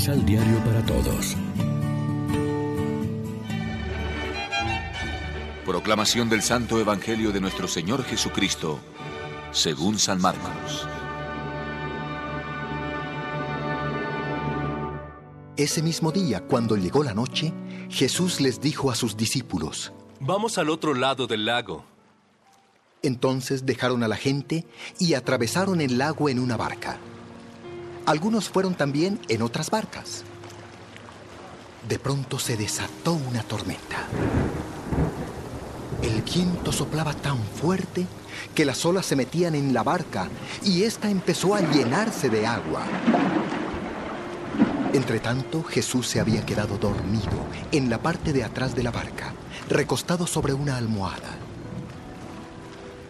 Misal Diario para Todos. Proclamación del Santo Evangelio de nuestro Señor Jesucristo, según San Marcos. Ese mismo día, cuando llegó la noche, Jesús les dijo a sus discípulos, Vamos al otro lado del lago. Entonces dejaron a la gente y atravesaron el lago en una barca. Algunos fueron también en otras barcas. De pronto se desató una tormenta. El viento soplaba tan fuerte que las olas se metían en la barca y ésta empezó a llenarse de agua. Entretanto, Jesús se había quedado dormido en la parte de atrás de la barca, recostado sobre una almohada.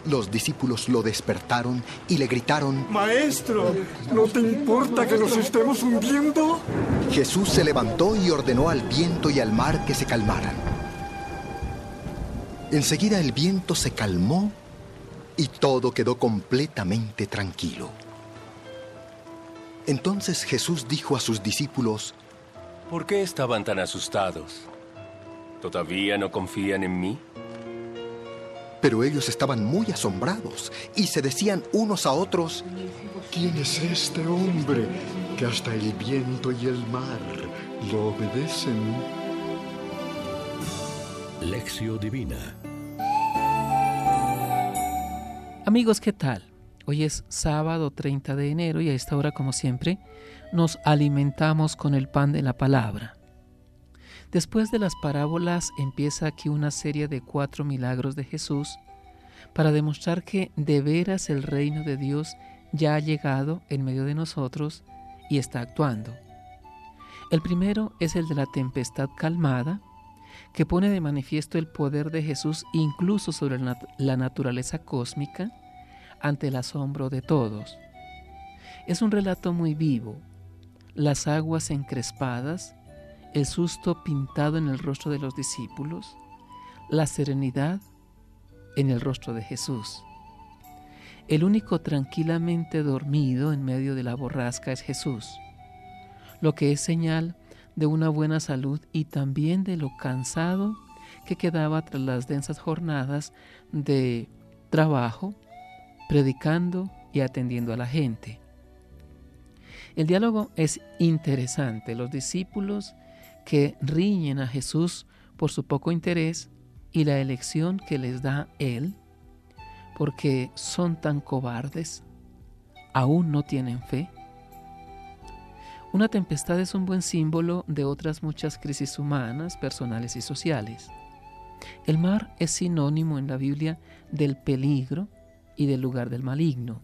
Los discípulos lo despertaron y le gritaron, Maestro, ¿no te importa que nos estemos hundiendo? Jesús se levantó y ordenó al viento y al mar que se calmaran. Enseguida el viento se calmó y todo quedó completamente tranquilo. Entonces Jesús dijo a sus discípulos, ¿Por qué estaban tan asustados? ¿Todavía no confían en mí? Pero ellos estaban muy asombrados y se decían unos a otros, ¿quién es este hombre que hasta el viento y el mar lo obedecen? Lección Divina Amigos, ¿qué tal? Hoy es sábado 30 de enero y a esta hora, como siempre, nos alimentamos con el pan de la palabra. Después de las parábolas empieza aquí una serie de cuatro milagros de Jesús para demostrar que de veras el reino de Dios ya ha llegado en medio de nosotros y está actuando. El primero es el de la tempestad calmada, que pone de manifiesto el poder de Jesús incluso sobre la naturaleza cósmica ante el asombro de todos. Es un relato muy vivo. Las aguas encrespadas, el susto pintado en el rostro de los discípulos, la serenidad en el rostro de Jesús. El único tranquilamente dormido en medio de la borrasca es Jesús, lo que es señal de una buena salud y también de lo cansado que quedaba tras las densas jornadas de trabajo, predicando y atendiendo a la gente. El diálogo es interesante. Los discípulos que riñen a Jesús por su poco interés y la elección que les da Él, porque son tan cobardes, aún no tienen fe. Una tempestad es un buen símbolo de otras muchas crisis humanas, personales y sociales. El mar es sinónimo en la Biblia del peligro y del lugar del maligno.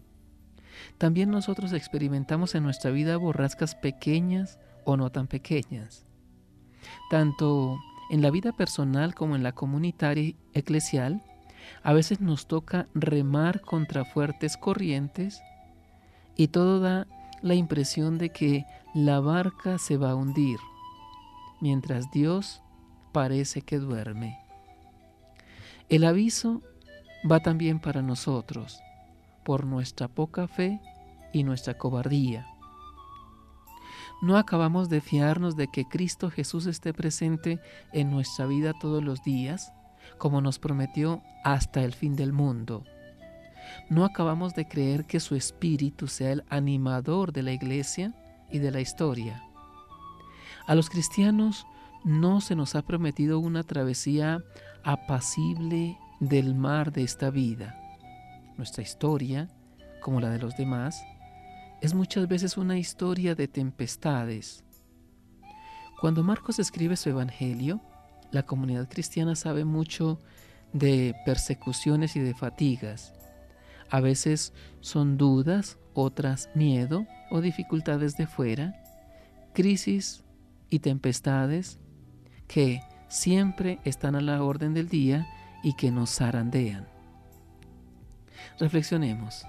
También nosotros experimentamos en nuestra vida borrascas pequeñas o no tan pequeñas. Tanto en la vida personal como en la comunitaria eclesial, a veces nos toca remar contra fuertes corrientes y todo da la impresión de que la barca se va a hundir, mientras Dios parece que duerme. El aviso va también para nosotros, por nuestra poca fe y nuestra cobardía. No acabamos de fiarnos de que Cristo Jesús esté presente en nuestra vida todos los días, como nos prometió hasta el fin del mundo. No acabamos de creer que su Espíritu sea el animador de la iglesia y de la historia. A los cristianos no se nos ha prometido una travesía apacible del mar de esta vida. Nuestra historia, como la de los demás, es muchas veces una historia de tempestades. Cuando Marcos escribe su Evangelio, la comunidad cristiana sabe mucho de persecuciones y de fatigas. A veces son dudas, otras miedo o dificultades de fuera, crisis y tempestades que siempre están a la orden del día y que nos zarandean. Reflexionemos.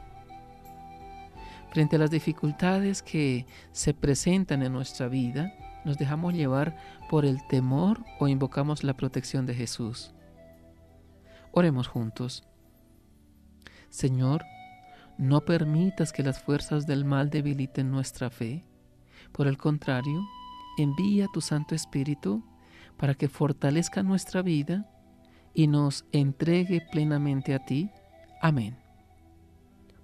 Frente a las dificultades que se presentan en nuestra vida, nos dejamos llevar por el temor o invocamos la protección de Jesús. Oremos juntos. Señor, no permitas que las fuerzas del mal debiliten nuestra fe. Por el contrario, envía tu Santo Espíritu para que fortalezca nuestra vida y nos entregue plenamente a ti. Amén.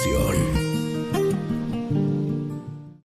Reflexión.